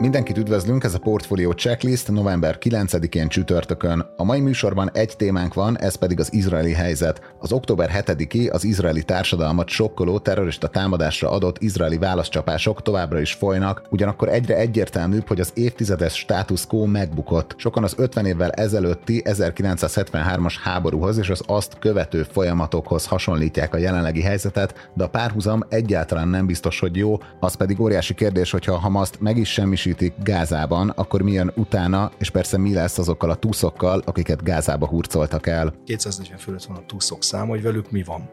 Mindenkit üdvözlünk, ez a Portfolio Checklist november 9-én csütörtökön. A mai műsorban egy témánk van, ez pedig az izraeli helyzet. Az október 7-i az izraeli társadalmat sokkoló terrorista támadásra adott izraeli válaszcsapások továbbra is folynak, ugyanakkor egyre egyértelműbb, hogy az évtizedes status quo megbukott. Sokan az 50 évvel ezelőtti 1973-as háborúhoz és az azt követő folyamatokhoz hasonlítják a jelenlegi helyzetet, de a párhuzam egyáltalán nem biztos, hogy jó, az pedig óriási kérdés, hogyha Hamaszt meg is semmisít megerősítik Gázában, akkor milyen utána, és persze mi lesz azokkal a túszokkal, akiket Gázába hurcoltak el? 240 fölött van a túszok szám, hogy velük mi van.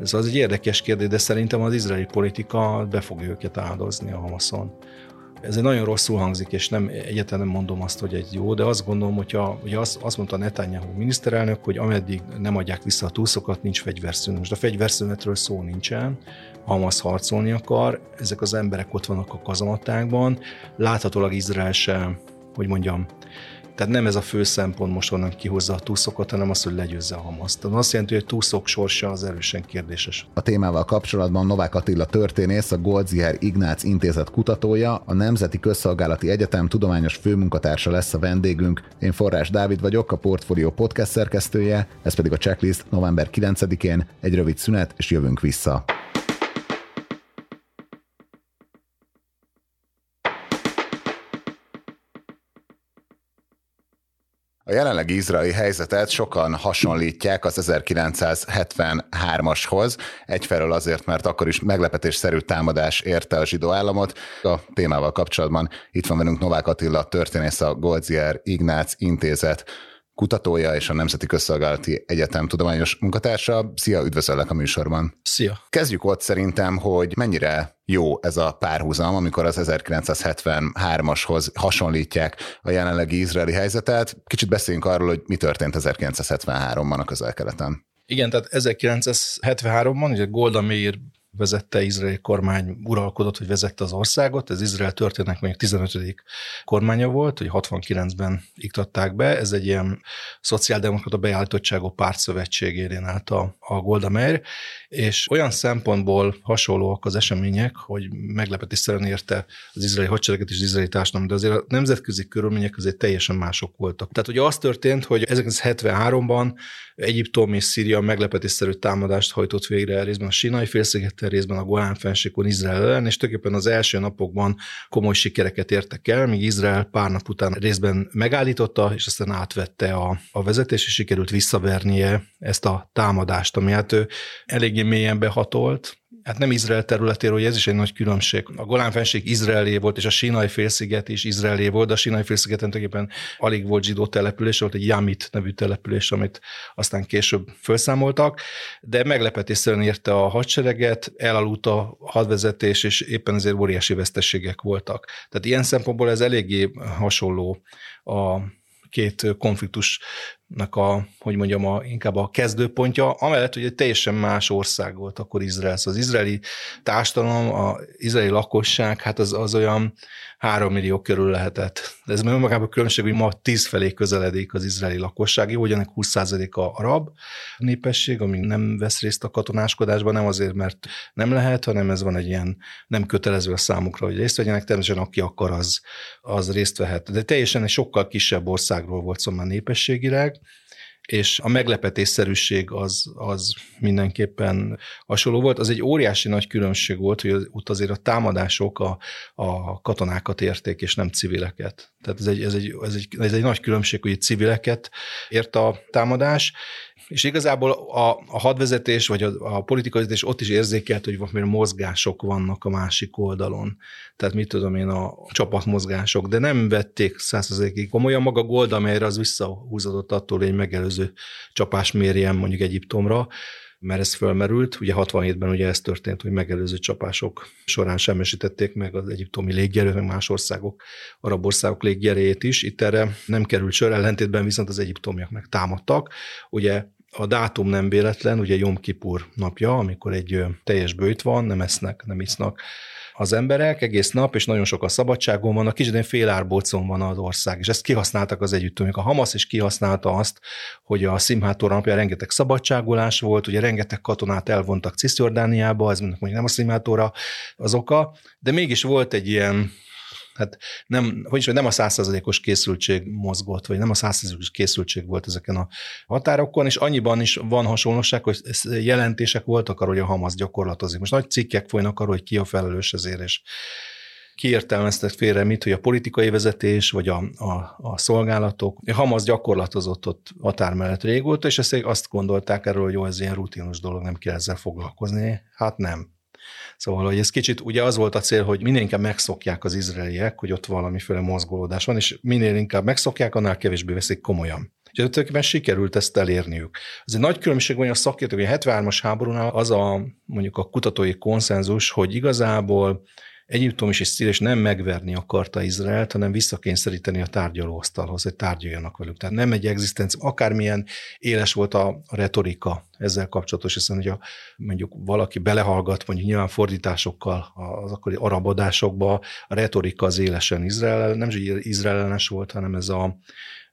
Ez az egy érdekes kérdés, de szerintem az izraeli politika be fogja őket áldozni a Hamaszon. Ez egy nagyon rosszul hangzik, és nem egyetlen nem mondom azt, hogy egy jó, de azt gondolom, hogyha ugye azt, azt mondta Netanyahu miniszterelnök, hogy ameddig nem adják vissza a túszokat, nincs fegyverszünet. Most a fegyverszünetről szó nincsen, Hamas harcolni akar, ezek az emberek ott vannak a kazamatákban, láthatólag Izrael sem, hogy mondjam, tehát nem ez a fő szempont most onnan kihozza a túszokat, hanem az, hogy legyőzze a Hamaszt. Azt jelenti, hogy a túszok sorsa az erősen kérdéses. A témával kapcsolatban Novák Attila történész, a Goldziher Ignác Intézet kutatója, a Nemzeti Közszolgálati Egyetem tudományos főmunkatársa lesz a vendégünk. Én Forrás Dávid vagyok, a Portfolio podcast szerkesztője, ez pedig a checklist november 9-én. Egy rövid szünet, és jövünk vissza. A jelenlegi izraeli helyzetet sokan hasonlítják az 1973-ashoz, egyfelől azért, mert akkor is meglepetésszerű támadás érte a zsidó államot. A témával kapcsolatban itt van velünk Novák Attila, történész a Goldzier Ignác Intézet kutatója és a Nemzeti Közszolgálati Egyetem tudományos munkatársa. Szia, üdvözöllek a műsorban. Szia. Kezdjük ott szerintem, hogy mennyire jó ez a párhuzam, amikor az 1973-ashoz hasonlítják a jelenlegi izraeli helyzetet. Kicsit beszéljünk arról, hogy mi történt 1973-ban a közel-keleten. Igen, tehát 1973-ban ugye Golda Meir vezette, izraeli kormány uralkodott, hogy vezette az országot. Ez Izrael történetnek még 15. kormánya volt, hogy 69-ben iktatták be. Ez egy ilyen szociáldemokrata beállítottságú párt szövetségérén állt a, a Golda Meir, és olyan szempontból hasonlóak az események, hogy meglepetésszerűen érte az izraeli hadsereget és az izraeli társadalom, de azért a nemzetközi körülmények azért teljesen mások voltak. Tehát ugye az történt, hogy 1973-ban Egyiptom és Szíria meglepetésszerű támadást hajtott végre részben a Sinai félszigeten, részben a Golán fensékon Izrael ellen, és tulajdonképpen az első napokban komoly sikereket értek el, míg Izrael pár nap után részben megállította, és aztán átvette a, a vezetés, és sikerült visszavernie ezt a támadást, ami hát eléggé mélyen behatolt, hát nem Izrael területéről, hogy ez is egy nagy különbség. A Golán fenség Izraelé volt, és a Sinai félsziget is Izraelé volt, de a Sinai félszigeten tulajdonképpen alig volt zsidó település, volt egy Yamit nevű település, amit aztán később felszámoltak, de meglepetésszerűen érte a hadsereget, elaludt a hadvezetés, és éppen ezért óriási veszteségek voltak. Tehát ilyen szempontból ez eléggé hasonló a két konfliktusnak a, hogy mondjam, a, inkább a kezdőpontja, amellett, hogy egy teljesen más ország volt akkor Izrael. Szóval az izraeli társadalom, az izraeli lakosság, hát az, az olyan 3 millió körül lehetett. De ez önmagában különbség, hogy ma 10 felé közeledik az izraeli lakosság, jó, hogy ennek 20%-a arab népesség, ami nem vesz részt a katonáskodásban, nem azért, mert nem lehet, hanem ez van egy ilyen nem kötelező a számukra, hogy részt vegyenek, természetesen aki akar, az, az részt vehet. De teljesen egy sokkal kisebb országról volt szó már népességileg, és a meglepetésszerűség az, az mindenképpen hasonló volt. Az egy óriási nagy különbség volt, hogy ott azért a támadások a, a katonákat érték, és nem civileket. Tehát ez egy, ez egy, ez egy, ez egy nagy különbség, hogy civileket ért a támadás, és igazából a, a hadvezetés, vagy a, a politikai vezetés ott is érzékelt, hogy valami mozgások vannak a másik oldalon. Tehát mit tudom én, a csapatmozgások, de nem vették százszerzékig komolyan. Maga Golda Meir az visszahúzódott attól, hogy egy megelőző csapás mérjen mondjuk Egyiptomra, mert ez fölmerült. Ugye 67-ben ugye ez történt, hogy megelőző csapások során semmisítették meg az egyiptomi légierőt, meg más országok, arab országok légierejét is. Itt erre nem került sor, ellentétben viszont az egyiptomiak meg támadtak. Ugye a dátum nem véletlen, ugye Jom Kipur napja, amikor egy teljes bőjt van, nem esznek, nem isznak az emberek egész nap, és nagyon sok a szabadságon vannak, kicsit fél árbócon van az ország, és ezt kihasználtak az együttőmök. A Hamas is kihasználta azt, hogy a Szimhátor napján rengeteg szabadságolás volt, ugye rengeteg katonát elvontak Cisjordániába, ez mondjuk nem a Szimhátóra az oka, de mégis volt egy ilyen Hát nem, hogy is, nem a százszerzalékos készültség mozgott, vagy nem a százszerzalékos készültség volt ezeken a határokon, és annyiban is van hasonlóság, hogy jelentések voltak arról, hogy a Hamas gyakorlatozik. Most nagy cikkek folynak arról, hogy ki a felelős ezért, és kiértelmeztek félre mit, hogy a politikai vezetés, vagy a, a, a szolgálatok. A Hamas gyakorlatozott ott határ mellett régóta, és ezt azt gondolták erről, hogy jó, ez ilyen rutinos dolog, nem kell ezzel foglalkozni. Hát nem. Szóval, hogy ez kicsit ugye az volt a cél, hogy minél inkább megszokják az izraeliek, hogy ott valamiféle mozgolódás van, és minél inkább megszokják, annál kevésbé veszik komolyan. És tulajdonképpen sikerült ezt elérniük. Ez egy nagy különbség van a szakértők, hogy a 73-as háborúnál az a mondjuk a kutatói konszenzus, hogy igazából Egyiptom is és Szíria is nem megverni akarta Izraelt, hanem visszakényszeríteni a tárgyalóasztalhoz, hogy tárgyaljanak velük. Tehát nem egy egzisztencia, akármilyen éles volt a retorika ezzel kapcsolatos, hiszen hogyha mondjuk valaki belehallgat, mondjuk nyilván fordításokkal az akkori arabodásokba, a retorika az élesen Izrael, nem is izraelenes volt, hanem ez a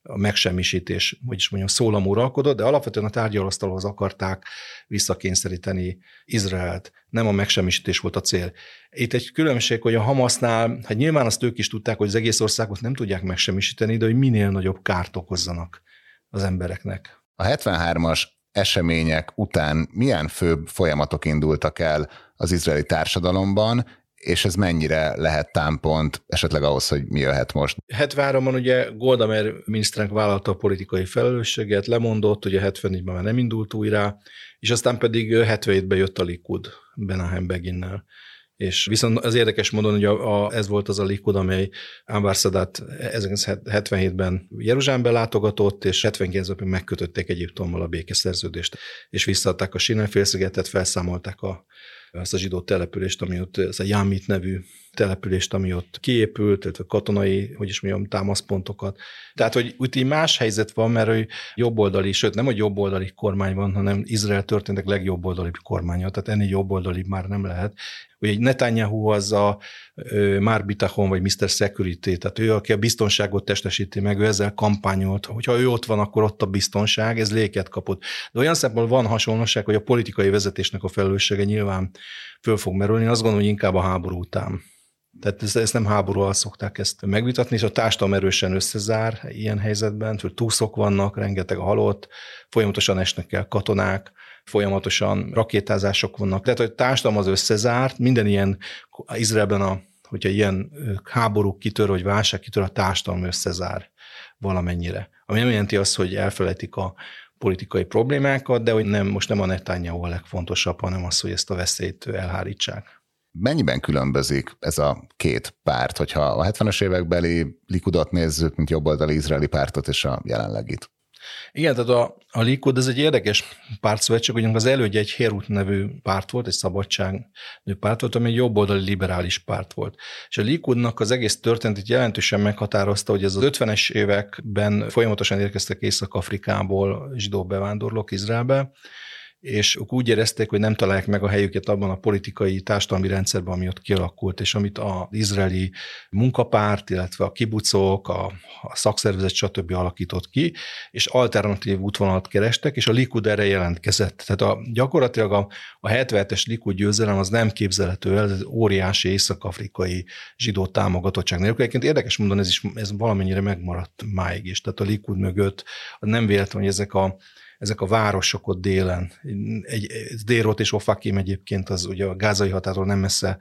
a megsemmisítés, vagyis mondjam, szólam uralkodott, de alapvetően a tárgyalasztalhoz akarták visszakényszeríteni Izraelt. Nem a megsemmisítés volt a cél. Itt egy különbség, hogy a Hamasnál, hát nyilván azt ők is tudták, hogy az egész országot nem tudják megsemmisíteni, de hogy minél nagyobb kárt okozzanak az embereknek. A 73-as események után milyen főbb folyamatok indultak el az izraeli társadalomban, és ez mennyire lehet támpont esetleg ahhoz, hogy mi jöhet most? 73-ban ugye Golda Meir miniszternek vállalta a politikai felelősséget, lemondott, ugye 74-ben már nem indult újra, és aztán pedig 77-ben jött a Likud Benahem Beginnel. És viszont az érdekes módon, hogy a, a, ez volt az a Likud, amely Anwar Sadat 1977-ben Jeruzsálembe látogatott, és 79-ben megkötötték Egyiptommal a békeszerződést, és visszaadták a Sinai félszigetet, felszámolták a ezt a zsidó települést, ami ott, ez a Jámit nevű települést, ami ott kiépült, illetve katonai, hogy is mondjam, támaszpontokat. Tehát, hogy úgy így más helyzet van, mert hogy jobboldali, sőt nem, hogy jobboldali kormány van, hanem Izrael történtek legjobboldali kormánya, tehát ennél jobboldali már nem lehet. Hogy egy Netanyahu az a Már Bitachon, vagy Mr. Security, tehát ő, aki a biztonságot testesíti meg, ő ezzel kampányolt, hogyha ő ott van, akkor ott a biztonság, ez léket kapott. De olyan szempontból van hasonlóság, hogy a politikai vezetésnek a felelőssége nyilván föl fog merülni, azt gondolom, hogy inkább a háború után. Tehát ezt, ezt nem háborúval szokták ezt megvitatni, és a társadalom erősen összezár ilyen helyzetben, hogy túszok vannak, rengeteg halott, folyamatosan esnek el katonák, folyamatosan rakétázások vannak. Tehát, hogy társadalom az összezárt, minden ilyen Izraelben, a, hogyha ilyen háború kitör, vagy válság kitör, a társadalom összezár valamennyire. Ami nem jelenti azt, hogy elfelejtik a politikai problémákat, de hogy nem, most nem a Netanyahu a legfontosabb, hanem az, hogy ezt a veszélyt elhárítsák. Mennyiben különbözik ez a két párt, hogyha a 70-es évekbeli Likudot nézzük, mint jobboldali izraeli pártot, és a jelenlegit? Igen, tehát a, a Likud ez egy érdekes pártszövetség, ugyanis az elődje egy Hérút nevű párt volt, egy szabadság nevű párt volt, ami egy jobboldali liberális párt volt. És a Likudnak az egész történetet jelentősen meghatározta, hogy ez az 50-es években folyamatosan érkeztek Észak-Afrikából zsidó bevándorlók Izraelbe, és úgy érezték, hogy nem találják meg a helyüket abban a politikai társadalmi rendszerben, ami ott kialakult, és amit az izraeli munkapárt, illetve a kibucok, a, a szakszervezet, stb. alakított ki, és alternatív útvonalat kerestek, és a Likud erre jelentkezett. Tehát a, gyakorlatilag a, a 77-es Likud győzelem az nem képzelhető el, ez óriási észak-afrikai zsidó támogatottság nélkül. Egyébként érdekes mondani, ez is ez valamennyire megmaradt máig is. Tehát a Likud mögött nem véletlen, hogy ezek a ezek a városok ott délen. Egy, Dérot és Ofakim egyébként az ugye a gázai határól nem messze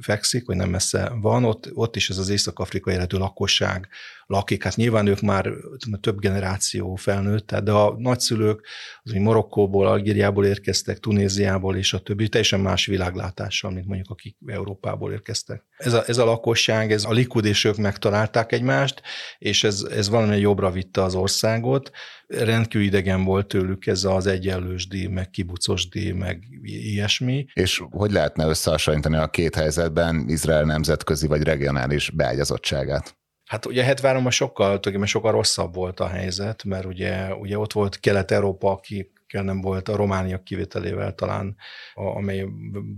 fekszik, vagy nem messze van, ott, ott is ez az észak-afrikai eredetű lakosság lakik. Hát nyilván ők már több generáció felnőtt, de a nagyszülők az, hogy Marokkóból, Algériából érkeztek, Tunéziából és a többi, teljesen más világlátással, mint mondjuk akik Európából érkeztek. Ez a, ez a lakosság, ez a Likud és ők megtalálták egymást, és ez, ez valami jobbra vitte az országot. Rendkívül idegen volt tőlük ez az egyenlős díj, meg kibucos díj, meg ilyesmi. És hogy lehetne összehasonlítani a két helyzetben Izrael nemzetközi vagy regionális beágyazottságát? Hát ugye 73-ban sokkal, sokkal rosszabb volt a helyzet, mert ugye, ugye ott volt Kelet-Európa, aki amelyekkel nem volt, a Románia kivételével talán, amely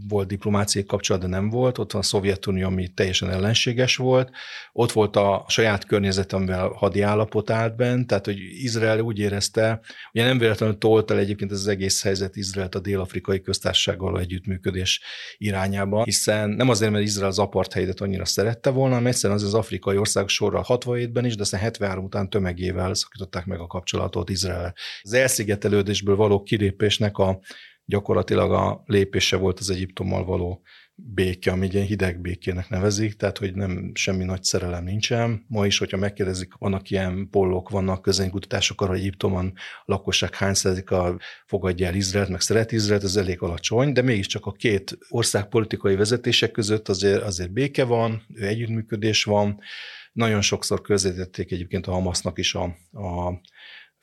volt diplomáciai kapcsolat, de nem volt. Ott van a Szovjetunió, ami teljesen ellenséges volt. Ott volt a saját környezet, amivel hadi állapot állt bent, tehát hogy Izrael úgy érezte, ugye nem véletlenül tolt el egyébként ez az egész helyzet Izraelt a dél-afrikai köztársasággal együttműködés irányába, hiszen nem azért, mert Izrael az apartheidet annyira szerette volna, hanem egyszerűen az az afrikai ország sorra 67-ben is, de aztán 73 után tömegével szakították meg a kapcsolatot Izrael. Az elszigetelődésből való kilépésnek a gyakorlatilag a lépése volt az Egyiptommal való béke, ami ilyen hideg békének nevezik, tehát hogy nem semmi nagy szerelem nincsen. Ma is, hogyha megkérdezik, vannak ilyen pollok, vannak közénykutatások arra, hogy Egyiptomon a lakosság hány a fogadja el Izraelt, meg szeret Izraelt, ez elég alacsony, de mégiscsak a két ország politikai vezetések között azért, azért béke van, együttműködés van, nagyon sokszor közvetítették egyébként a Hamasznak is a, a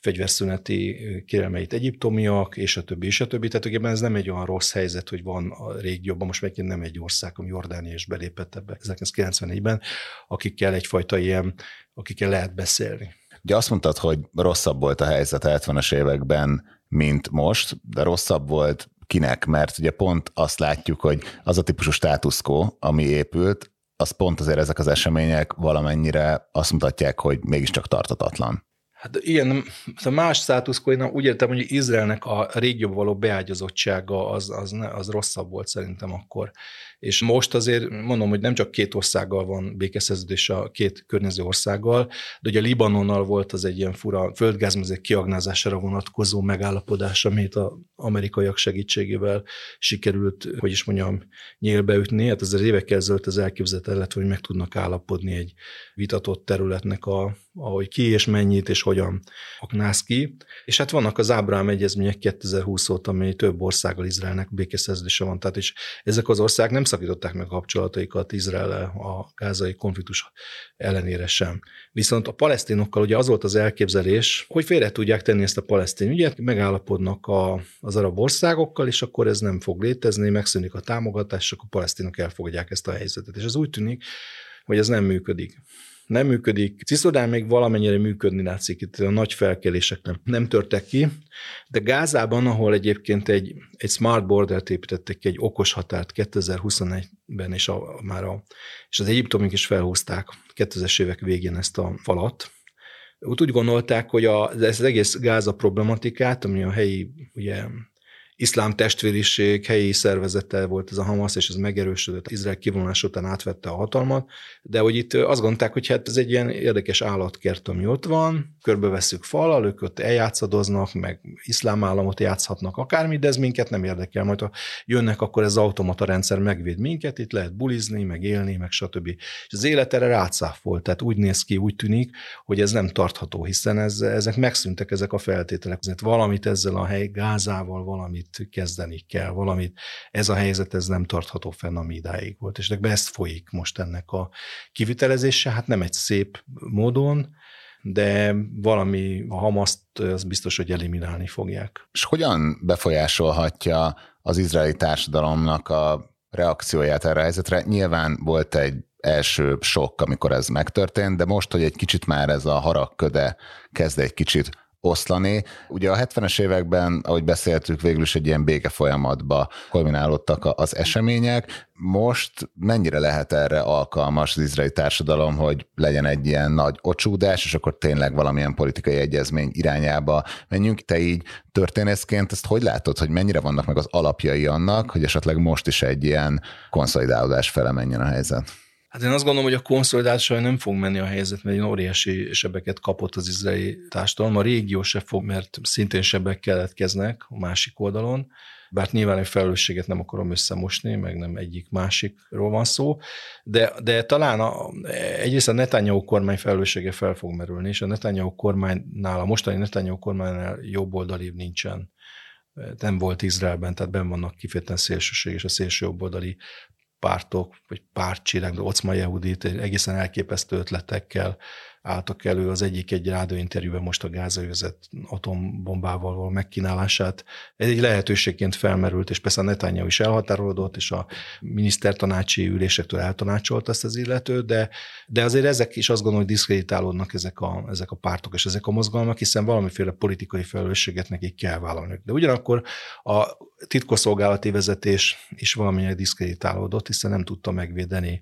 fegyverszüneti kérelmeit egyiptomiak, és a többi, és a többi. Tehát ugye ez nem egy olyan rossz helyzet, hogy van a régióban, most megint nem egy ország, ami Jordánia is belépett ebbe 1994-ben, akikkel egyfajta ilyen, akikkel lehet beszélni. Ugye azt mondtad, hogy rosszabb volt a helyzet 70-es években, mint most, de rosszabb volt kinek, mert ugye pont azt látjuk, hogy az a típusú státuszkó, ami épült, az pont azért ezek az események valamennyire azt mutatják, hogy mégiscsak tartatatlan. Hát igen, a más státuszkó, én úgy értem, hogy Izraelnek a régióba való beágyazottsága az, az, az rosszabb volt szerintem akkor. És most azért mondom, hogy nem csak két országgal van békeszerződés a két környező országgal, de ugye Libanonnal volt az egy ilyen fura földgázmezek kiagnázására vonatkozó megállapodás, amit az amerikaiak segítségével sikerült, hogy is mondjam, nyílbeütni. Hát az évekkel ezelőtt az elképzelhető lett, hogy meg tudnak állapodni egy vitatott területnek a, ahogy ki és mennyit és hogyan aknáz ki. És hát vannak az Ábrám egyezmények 2020 óta, amely több országgal Izraelnek békeszerződése van. Tehát és ezek az országok nem szakították meg a kapcsolataikat Izrael a gázai konfliktus ellenére sem. Viszont a palesztinokkal ugye az volt az elképzelés, hogy félre tudják tenni ezt a palesztin ügyet, megállapodnak a, az arab országokkal, és akkor ez nem fog létezni, megszűnik a támogatás, és akkor a palesztinok elfogadják ezt a helyzetet. És ez úgy tűnik, hogy ez nem működik nem működik. Cisziodán még valamennyire működni látszik, itt a nagy felkelések nem, nem törtek ki, de Gázában, ahol egyébként egy, egy smart border-t építettek egy okos határt 2021-ben, és, a, már a, és az egyiptomik is felhúzták 2000-es évek végén ezt a falat, úgy, úgy gondolták, hogy a, ez az egész Gáza problematikát, ami a helyi ugye, iszlám testvériség helyi szervezete volt ez a Hamas, és ez megerősödött, Izrael kivonulás után átvette a hatalmat, de hogy itt azt gondolták, hogy hát ez egy ilyen érdekes állatkert, ami ott van, körbeveszük falal, ők ott eljátszadoznak, meg iszlám államot játszhatnak akármi, de ez minket nem érdekel, majd ha jönnek, akkor ez az automata rendszer megvéd minket, itt lehet bulizni, meg élni, meg stb. És az élet erre rácáfolt, tehát úgy néz ki, úgy tűnik, hogy ez nem tartható, hiszen ez, ezek megszűntek ezek a feltételek. Ezért valamit ezzel a hely gázával, valamit valamit kezdeni kell, valamit. Ez a helyzet, ez nem tartható fenn, ami idáig volt. És de ezt folyik most ennek a kivitelezése, hát nem egy szép módon, de valami a Hamaszt az biztos, hogy eliminálni fogják. És hogyan befolyásolhatja az izraeli társadalomnak a reakcióját erre a helyzetre? Nyilván volt egy első sok, amikor ez megtörtént, de most, hogy egy kicsit már ez a haragköde kezd egy kicsit oszlani. Ugye a 70-es években, ahogy beszéltük, végül is egy ilyen béke folyamatba kulminálódtak az események. Most mennyire lehet erre alkalmas az izraeli társadalom, hogy legyen egy ilyen nagy ocsúdás, és akkor tényleg valamilyen politikai egyezmény irányába menjünk. Te így történészként ezt hogy látod, hogy mennyire vannak meg az alapjai annak, hogy esetleg most is egy ilyen konszolidálódás fele menjen a helyzet? Hát én azt gondolom, hogy a konszolidációja nem fog menni a helyzet, mert egy óriási sebeket kapott az izraeli társadalom. A régió se fog, mert szintén sebek keletkeznek a másik oldalon, bár nyilván egy felelősséget nem akarom összemosni, meg nem egyik másikról van szó, de, de talán a, egyrészt a Netanyahu kormány felelőssége fel fog merülni, és a Netanyahu kormánynál, a mostani Netanyahu kormánynál jobb oldali nincsen. Nem volt Izraelben, tehát ben vannak kifejezetten szélsőség és a szélső jobboldali pártok, vagy pártcsillag, de Ocma Jehudit egészen elképesztő ötletekkel álltak elő az egyik egy rádióinterjúban most a gázővezet atombombával való megkínálását. Ez egy lehetőségként felmerült, és persze a Netanyahu is elhatárolódott, és a minisztertanácsi ülésektől eltanácsolt ezt az illető, de, de azért ezek is azt gondolom, hogy diszkreditálódnak ezek a, ezek a pártok és ezek a mozgalmak, hiszen valamiféle politikai felelősséget nekik kell vállalni. De ugyanakkor a titkosszolgálati vezetés is valamilyen diszkreditálódott, hiszen nem tudta megvédeni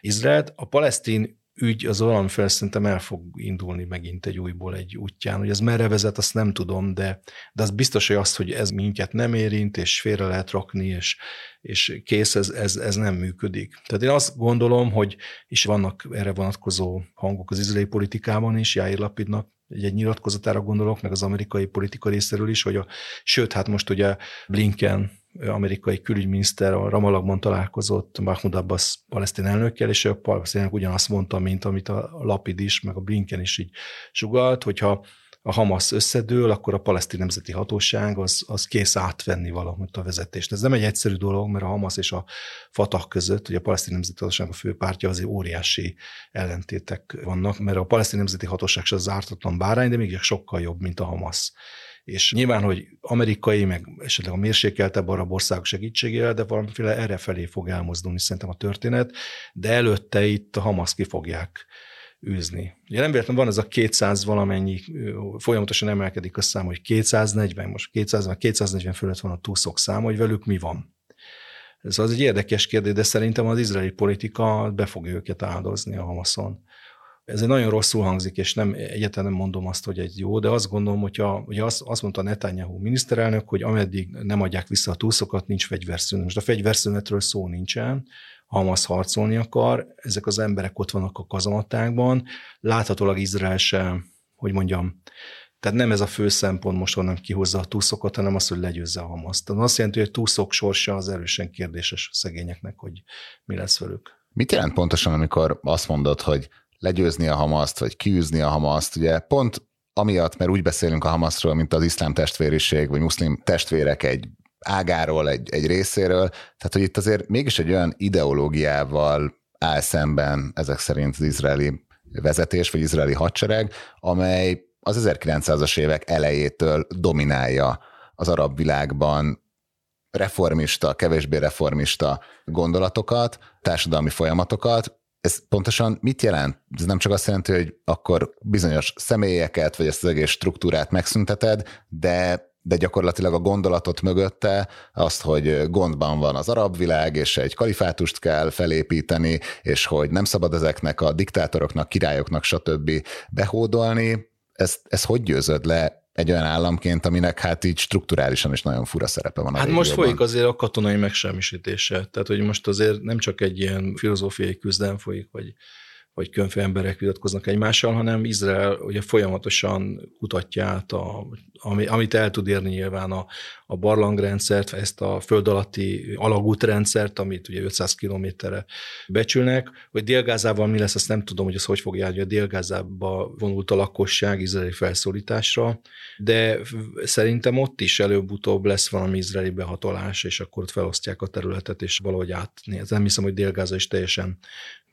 Izraelt. A palesztin ügy az valamiféle szerintem el fog indulni megint egy újból egy útján. Hogy ez merre vezet, azt nem tudom, de, de az biztos, hogy azt, hogy ez minket nem érint, és félre lehet rakni, és, és kész, ez, ez, ez nem működik. Tehát én azt gondolom, hogy is vannak erre vonatkozó hangok az izraeli politikában is, Jair Lapidnak egy, egy nyilatkozatára gondolok, meg az amerikai politika részéről is, hogy a, sőt, hát most ugye Blinken amerikai külügyminiszter a Ramalakban találkozott Mahmoud Abbas palesztin elnökkel, és ő palesztinek ugyanazt mondta, mint amit a Lapid is, meg a Blinken is így sugalt, hogyha a Hamas összedől, akkor a palesztin nemzeti hatóság az, az kész átvenni valamit a vezetést. Ez nem egy egyszerű dolog, mert a Hamas és a Fatah között, ugye a palesztin nemzeti hatóság a főpártja, azért óriási ellentétek vannak, mert a palesztin nemzeti hatóság se az ártatlan bárány, de még sokkal jobb, mint a Hamas. És nyilván, hogy amerikai, meg esetleg a mérsékeltebb arab országok segítségével, de valamiféle erre felé fog elmozdulni szerintem a történet, de előtte itt a Hamas ki fogják űzni. Ugye nem véletlenül van ez a 200 valamennyi, folyamatosan emelkedik a szám, hogy 240, most 200, 240 fölött van a túszok szám, hogy velük mi van. Ez az egy érdekes kérdés, de szerintem az izraeli politika be fogja őket áldozni a Hamaszon. Ez egy nagyon rosszul hangzik, és nem egyáltalán nem mondom azt, hogy egy jó, de azt gondolom, hogy azt, azt mondta Netanyahu miniszterelnök, hogy ameddig nem adják vissza a túszokat, nincs fegyverszünet. Most a fegyverszünetről szó nincsen, Hamas harcolni akar, ezek az emberek ott vannak a kazamatákban, láthatólag Izrael sem, hogy mondjam, tehát nem ez a fő szempont most, honnan kihozza a túszokat, hanem az, hogy legyőzze a Hamaszt. Tehát azt jelenti, hogy a túszok sorsa az erősen kérdéses szegényeknek, hogy mi lesz velük. Mit jelent pontosan, amikor azt mondod, hogy legyőzni a Hamaszt, vagy kiűzni a Hamaszt? Ugye pont amiatt, mert úgy beszélünk a Hamaszról, mint az iszlám testvériség, vagy muszlim testvérek egy ágáról, egy, egy részéről, tehát hogy itt azért mégis egy olyan ideológiával áll szemben ezek szerint az izraeli vezetés, vagy izraeli hadsereg, amely az 1900-as évek elejétől dominálja az arab világban reformista, kevésbé reformista gondolatokat, társadalmi folyamatokat. Ez pontosan mit jelent? Ez nem csak azt jelenti, hogy akkor bizonyos személyeket, vagy ezt az egész struktúrát megszünteted, de de gyakorlatilag a gondolatot mögötte azt, hogy gondban van az arab világ, és egy kalifátust kell felépíteni, és hogy nem szabad ezeknek a diktátoroknak, királyoknak, stb. behódolni. Ez, ez hogy győzöd le egy olyan államként, aminek hát így strukturálisan is nagyon fura szerepe van. A hát régióban. most folyik azért a katonai megsemmisítése. Tehát, hogy most azért nem csak egy ilyen filozófiai küzdelem folyik, vagy vagy különféle emberek vitatkoznak egymással, hanem Izrael ugye folyamatosan kutatja át, a, ami, amit el tud érni nyilván a, a barlangrendszert, ezt a föld alatti alagútrendszert, amit ugye 500 kilométerre becsülnek, hogy Délgázával mi lesz, azt nem tudom, hogy az hogy fog járni, hogy a Délgázába vonult a lakosság izraeli felszólításra, de szerintem ott is előbb-utóbb lesz valami izraeli behatolás, és akkor ott felosztják a területet, és valahogy átnéz. Nem hiszem, hogy Délgáza is teljesen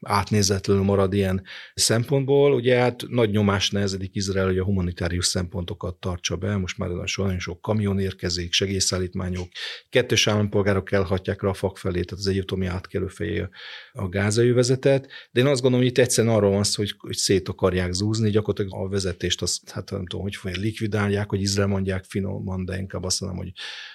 átnézetlenül marad ilyen szempontból. Ugye hát nagy nyomás nehezedik Izrael, hogy a humanitárius szempontokat tartsa be. Most már nagyon sok kamion érkezik, segélyszállítmányok, kettős állampolgárok elhatják fak felé, tehát az egyiptomi átkelő fejé a gázai vezetet. De én azt gondolom, hogy itt egyszerűen arról van szó, hogy, hogy szét akarják zúzni, gyakorlatilag a vezetést azt, hát nem tudom, hogy fogják likvidálják, hogy Izrael mondják finoman, de inkább azt mondom, hogy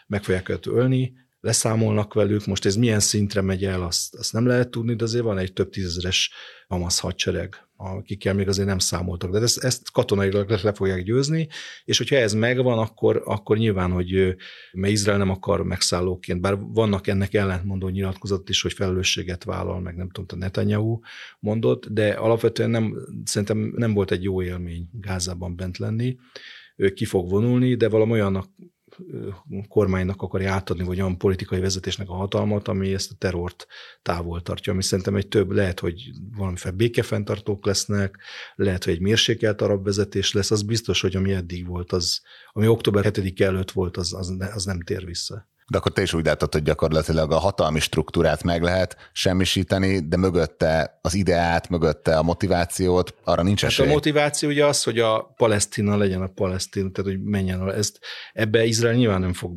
meg fogják őt ölni, leszámolnak velük, most ez milyen szintre megy el, azt, azt nem lehet tudni, de azért van egy több tízezeres Hamas hadsereg, akikkel még azért nem számoltak. De ezt, ezt katonailag le fogják győzni, és hogyha ez megvan, akkor, akkor nyilván, hogy mert Izrael nem akar megszállóként, bár vannak ennek ellentmondó nyilatkozat is, hogy felelősséget vállal, meg nem tudom, a Netanyahu mondott, de alapvetően nem, szerintem nem volt egy jó élmény Gázában bent lenni, ő ki fog vonulni, de valami olyannak kormánynak akarja átadni, vagy olyan politikai vezetésnek a hatalmat, ami ezt a terrort távol tartja, ami szerintem egy több, lehet, hogy valamiféle békefenntartók lesznek, lehet, hogy egy mérsékelt arab vezetés lesz, az biztos, hogy ami eddig volt, az, ami október 7 előtt volt, az, az, az nem tér vissza. De akkor te is úgy látod, hogy gyakorlatilag a hatalmi struktúrát meg lehet semmisíteni, de mögötte az ideát, mögötte a motivációt, arra nincs hát esély. a motiváció ugye az, hogy a Palesztina legyen a Palesztin, tehát hogy menjen, ezt, ebbe Izrael nyilván nem fog,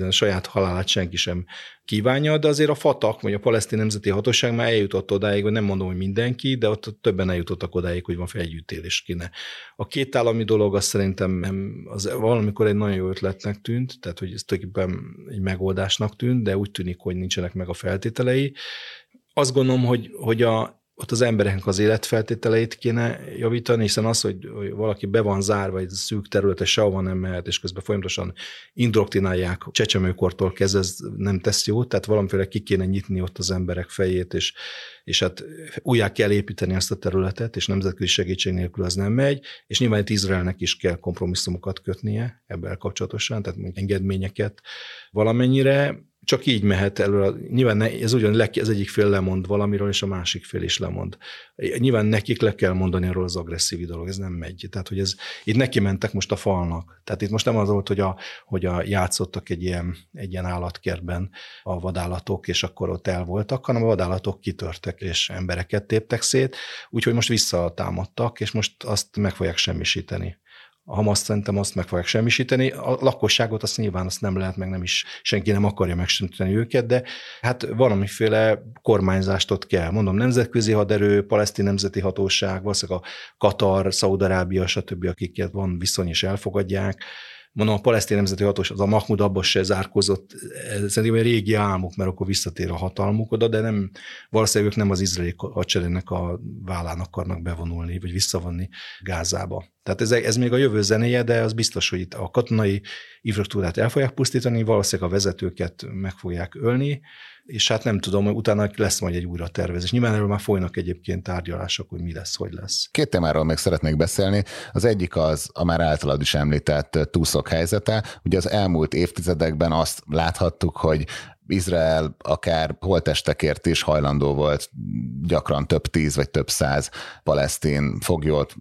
a saját halálát senki sem kívánja, de azért a Fatak, vagy a palesztin nemzeti hatóság már eljutott odáig, hogy nem mondom, hogy mindenki, de ott többen eljutottak odáig, hogy van fel együttélés kéne. A két állami dolog az szerintem az valamikor egy nagyon jó ötletnek tűnt, tehát hogy ez tulajdonképpen egy megoldásnak tűnt, de úgy tűnik, hogy nincsenek meg a feltételei. Azt gondolom, hogy, hogy a, ott az embereknek az életfeltételeit kéne javítani, hiszen az, hogy, valaki be van zárva egy szűk területe, sehova nem mehet, és közben folyamatosan indoktrinálják csecsemőkortól kezdve, ez nem tesz jót, tehát valamiféle ki kéne nyitni ott az emberek fejét, és, és hát újjá kell építeni ezt a területet, és nemzetközi segítség nélkül az nem megy, és nyilván itt Izraelnek is kell kompromisszumokat kötnie ebben kapcsolatosan, tehát engedményeket valamennyire, csak így mehet előre. Nyilván ez ugyan le, az egyik fél lemond valamiről, és a másik fél is lemond. Nyilván nekik le kell mondani arról az agresszív dolog, ez nem megy. Tehát, hogy ez, itt neki mentek most a falnak. Tehát itt most nem az volt, hogy a, hogy a játszottak egy ilyen, egy ilyen állatkertben a vadállatok, és akkor ott el voltak, hanem a vadállatok kitörtek, és embereket téptek szét, úgyhogy most visszatámadtak, és most azt meg fogják semmisíteni a Hamas szerintem azt meg fogják semmisíteni. A lakosságot azt nyilván azt nem lehet, meg nem is senki nem akarja megsemmisíteni őket, de hát valamiféle kormányzást ott kell. Mondom, nemzetközi haderő, palesztin nemzeti hatóság, valószínűleg a Katar, Szaudarábia, stb., akiket van viszony és elfogadják mondom, a palesztin nemzeti hatóság, az a Mahmud Abbas se zárkozott, szerintem egy régi álmuk, mert akkor visszatér a hatalmuk oda, de nem, valószínűleg ők nem az izraeli hadseregnek a vállán akarnak bevonulni, vagy visszavonni Gázába. Tehát ez, ez még a jövő zenéje, de az biztos, hogy itt a katonai infrastruktúrát el fogják pusztítani, valószínűleg a vezetőket meg fogják ölni, és hát nem tudom, hogy utána lesz majd egy újra tervezés. Nyilván erről már folynak egyébként tárgyalások, hogy mi lesz, hogy lesz. Két témáról még szeretnék beszélni. Az egyik az a már általad is említett túszok helyzete. Ugye az elmúlt évtizedekben azt láthattuk, hogy Izrael akár holtestekért is hajlandó volt gyakran több tíz vagy több száz palesztin foglyot,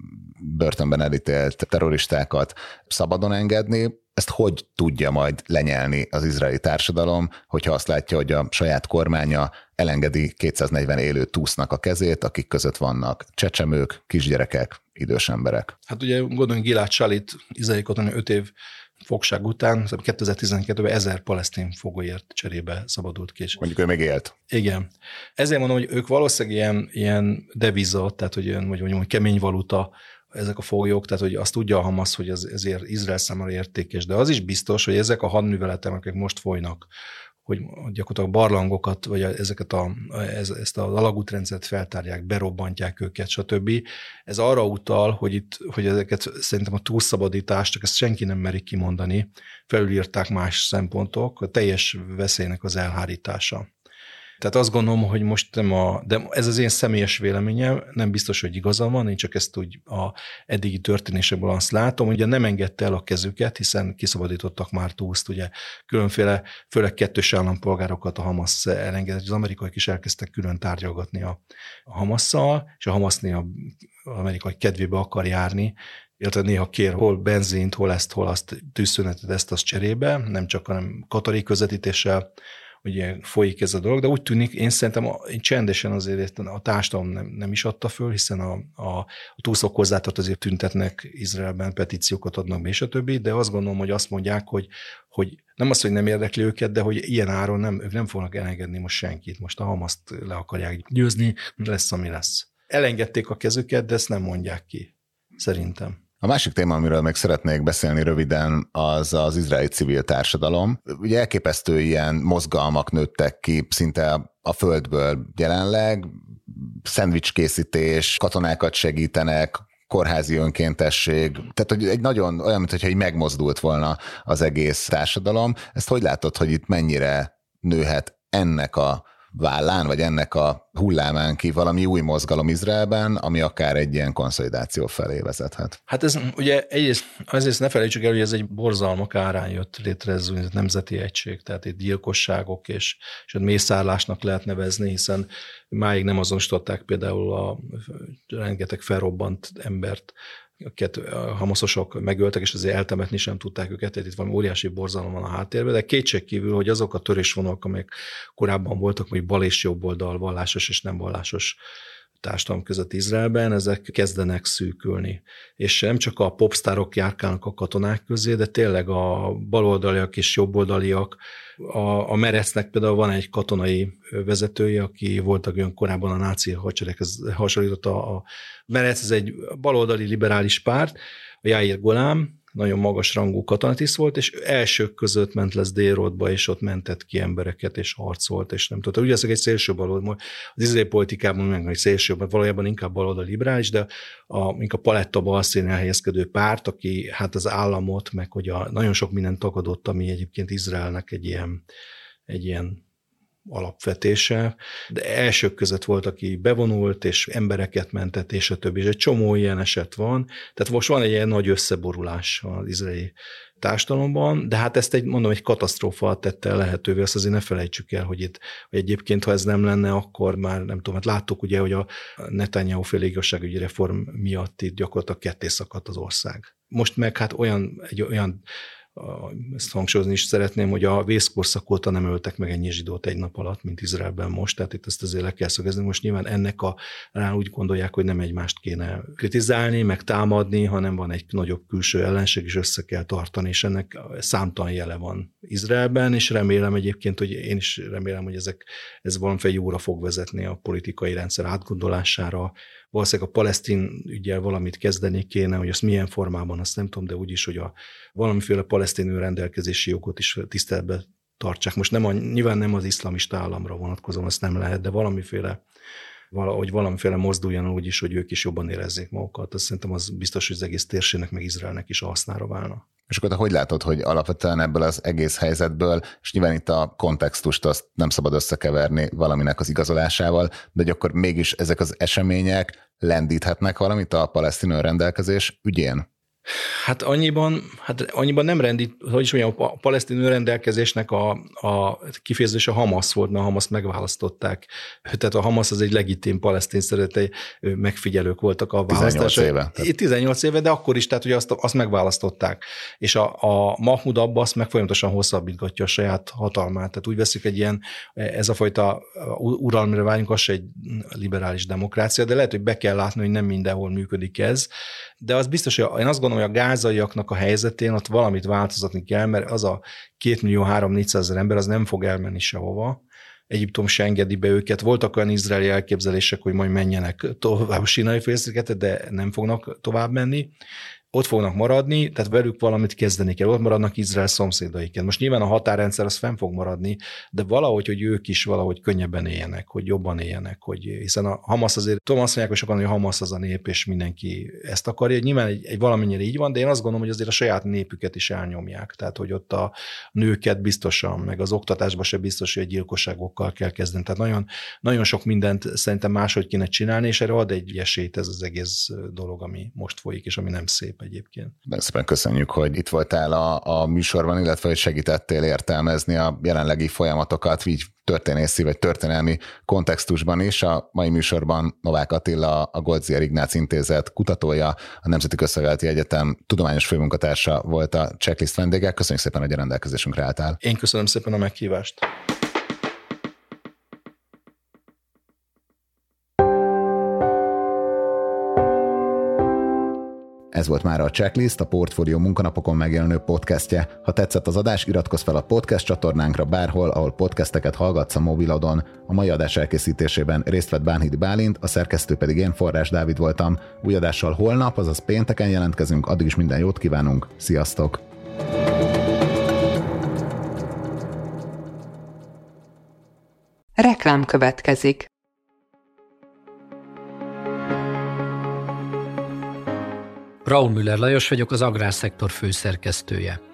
börtönben elítélt terroristákat szabadon engedni ezt hogy tudja majd lenyelni az izraeli társadalom, hogyha azt látja, hogy a saját kormánya elengedi 240 élő túsznak a kezét, akik között vannak csecsemők, kisgyerekek, idős emberek. Hát ugye gondoljunk Gilad Shalit, izraeli katona 5 év fogság után, 2012-ben ezer palesztin fogóért cserébe szabadult ki. Mondjuk ő még élt. Igen. Ezért mondom, hogy ők valószínűleg ilyen, ilyen deviza, tehát hogy, olyan, hogy mondjam, kemény valuta ezek a foglyok, tehát hogy azt tudja a Hamas, hogy ez, ezért Izrael számára értékes, de az is biztos, hogy ezek a hadműveletek, amik most folynak, hogy gyakorlatilag barlangokat, vagy ezeket a, ez, ezt az alagútrendszert feltárják, berobbantják őket, stb. Ez arra utal, hogy itt, hogy ezeket szerintem a túlszabadítást, csak ezt senki nem meri kimondani, felülírták más szempontok, a teljes veszélynek az elhárítása. Tehát azt gondolom, hogy most nem a, de ez az én személyes véleményem, nem biztos, hogy igazam van, én csak ezt úgy a eddigi történésekből azt látom, ugye nem engedte el a kezüket, hiszen kiszabadítottak már túlszt, ugye különféle, főleg kettős állampolgárokat a Hamas elengedett, az amerikaiak is elkezdtek külön tárgyalgatni a, a Hamasszal, és a Hamas néha az amerikai kedvébe akar járni, illetve néha kér hol benzint, hol ezt, hol azt, tűzszünetet, ezt az cserébe, nem csak hanem katari közvetítéssel ugye folyik ez a dolog, de úgy tűnik, én szerintem a, én csendesen azért a társadalom nem, nem is adta föl, hiszen a, a, a túlszokozzátot azért tüntetnek Izraelben, petíciókat adnak be, és a többi, de azt gondolom, hogy azt mondják, hogy, hogy nem az, hogy nem érdekli őket, de hogy ilyen áron nem, ők nem fognak elengedni most senkit. Most a Hamaszt le akarják győzni, lesz, ami lesz. Elengedték a kezüket, de ezt nem mondják ki, szerintem. A másik téma, amiről még szeretnék beszélni röviden, az az izraeli civil társadalom. Ugye elképesztő ilyen mozgalmak nőttek ki szinte a földből jelenleg, szendvicskészítés, katonákat segítenek, kórházi önkéntesség, tehát hogy egy nagyon olyan, mintha egy megmozdult volna az egész társadalom. Ezt hogy látod, hogy itt mennyire nőhet ennek a vállán, vagy ennek a hullámán ki valami új mozgalom Izraelben, ami akár egy ilyen konszolidáció felé vezethet. Hát ez ugye egyrészt, azért ne felejtsük el, hogy ez egy borzalmak árán jött létre ez a nemzeti egység, tehát itt gyilkosságok és, és mészárlásnak lehet nevezni, hiszen máig nem azonosították például a rengeteg felrobbant embert akiket a hamaszosok megöltek, és azért eltemetni sem tudták őket, tehát itt valami óriási borzalom van a háttérben, de kétség kívül, hogy azok a törésvonalak, amelyek korábban voltak, hogy bal és jobb oldal, vallásos és nem vallásos társadalom között Izraelben, ezek kezdenek szűkülni. És nem csak a popstárok járkálnak a katonák közé, de tényleg a baloldaliak és jobboldaliak, a, a Merecnek például van egy katonai vezetője, aki volt olyan korábban a náci hadsereghez hasonlított a, a Merec, ez egy baloldali liberális párt, a Jair Golám, nagyon magas rangú katonatiszt volt, és elsők között ment lesz Délrodba, és ott mentett ki embereket, és harcolt, és nem tudta. Ugye ezek egy szélső baloldal, az izraeli politikában meg egy szélső, valójában inkább baloldal liberális, de a, inkább paletta balszínre helyezkedő párt, aki hát az államot, meg hogy a, nagyon sok mindent tagadott, ami egyébként Izraelnek egy ilyen, egy ilyen alapvetése, de elsők között volt, aki bevonult, és embereket mentett, és a többi. És egy csomó ilyen eset van. Tehát most van egy ilyen nagy összeborulás az izraeli társadalomban, de hát ezt egy, mondom, egy katasztrófa tette lehetővé, azt azért ne felejtsük el, hogy itt hogy egyébként, ha ez nem lenne, akkor már nem tudom, hát láttuk ugye, hogy a Netanyahu féle igazságügyi reform miatt itt gyakorlatilag ketté szakadt az ország. Most meg hát olyan, egy olyan ezt hangsúlyozni is szeretném, hogy a vészkorszak óta nem öltek meg ennyi zsidót egy nap alatt, mint Izraelben most, tehát itt ezt azért le kell szögezni. Most nyilván ennek a rá úgy gondolják, hogy nem egymást kéne kritizálni, meg támadni, hanem van egy nagyobb külső ellenség, és össze kell tartani, és ennek számtalan jele van Izraelben, és remélem egyébként, hogy én is remélem, hogy ezek, ez valamiféle jóra fog vezetni a politikai rendszer átgondolására, valószínűleg a palesztin ügyel valamit kezdeni kéne, hogy azt milyen formában, azt nem tudom, de úgyis, hogy a valamiféle palesztin rendelkezési jogot is tiszteletbe tartsák. Most nem a, nyilván nem az iszlamista államra vonatkozom, azt nem lehet, de valamiféle hogy valamiféle mozduljon úgy is, hogy ők is jobban érezzék magukat. Azt szerintem az biztos, hogy az egész térségnek, meg Izraelnek is a hasznára válna. És akkor te hogy látod, hogy alapvetően ebből az egész helyzetből, és nyilván itt a kontextust azt nem szabad összekeverni valaminek az igazolásával, de hogy akkor mégis ezek az események lendíthetnek valamit a palesztin rendelkezés ügyén? Hát annyiban, hát annyiban nem rendi, hogy is mondjam, a palesztin önrendelkezésnek a, a kifejezése Hamas volt, mert a Hamas megválasztották. Tehát a Hamas az egy legitim palesztin szeretei megfigyelők voltak a választások. 18 éve. 18 éve, de akkor is, tehát hogy azt, azt megválasztották. És a, a Mahmoud Abbas meg folyamatosan hosszabbítgatja a saját hatalmát. Tehát úgy veszik egy ilyen, ez a fajta uralmire vágyunk, az egy liberális demokrácia, de lehet, hogy be kell látni, hogy nem mindenhol működik ez. De az biztos, hogy én azt gondolom, hogy a gázaiaknak a helyzetén ott valamit változatni kell, mert az a 2 millió 3 ezer ember az nem fog elmenni sehova. Egyiptom se engedi be őket. Voltak olyan izraeli elképzelések, hogy majd menjenek tovább a sínai félszigetet, de nem fognak tovább menni ott fognak maradni, tehát velük valamit kezdeni kell, ott maradnak Izrael szomszédaiként. Most nyilván a határrendszer az fenn fog maradni, de valahogy, hogy ők is valahogy könnyebben éljenek, hogy jobban éljenek, hogy hiszen a Hamas azért, tudom azt mondják, hogy sokan, hogy Hamas az a nép, és mindenki ezt akarja, nyilván egy, egy valamennyire így van, de én azt gondolom, hogy azért a saját népüket is elnyomják, tehát hogy ott a nőket biztosan, meg az oktatásban se biztos, hogy gyilkosságokkal kell kezdeni. Tehát nagyon, nagyon sok mindent szerintem máshogy kéne csinálni, és erre ad egy esélyt ez az egész dolog, ami most folyik, és ami nem szép egyébként. Szépen köszönjük, hogy itt voltál a, a műsorban, illetve hogy segítettél értelmezni a jelenlegi folyamatokat, így történészi vagy történelmi kontextusban is. A mai műsorban Novák Attila, a Goldzier Ignác Intézet kutatója, a Nemzeti Közszolgálati Egyetem tudományos főmunkatársa volt a checklist vendége. Köszönjük szépen, hogy a rendelkezésünkre álltál. Én köszönöm szépen a meghívást. Ez volt már a Checklist, a Portfolio munkanapokon megjelenő podcastje. Ha tetszett az adás, iratkozz fel a podcast csatornánkra bárhol, ahol podcasteket hallgatsz a mobilodon. A mai adás elkészítésében részt vett Bánhidi Bálint, a szerkesztő pedig én, Forrás Dávid voltam. Új adással holnap, azaz pénteken jelentkezünk, addig is minden jót kívánunk. Sziasztok! Reklám következik. Raúl Müller Lajos vagyok, az Agrárszektor főszerkesztője.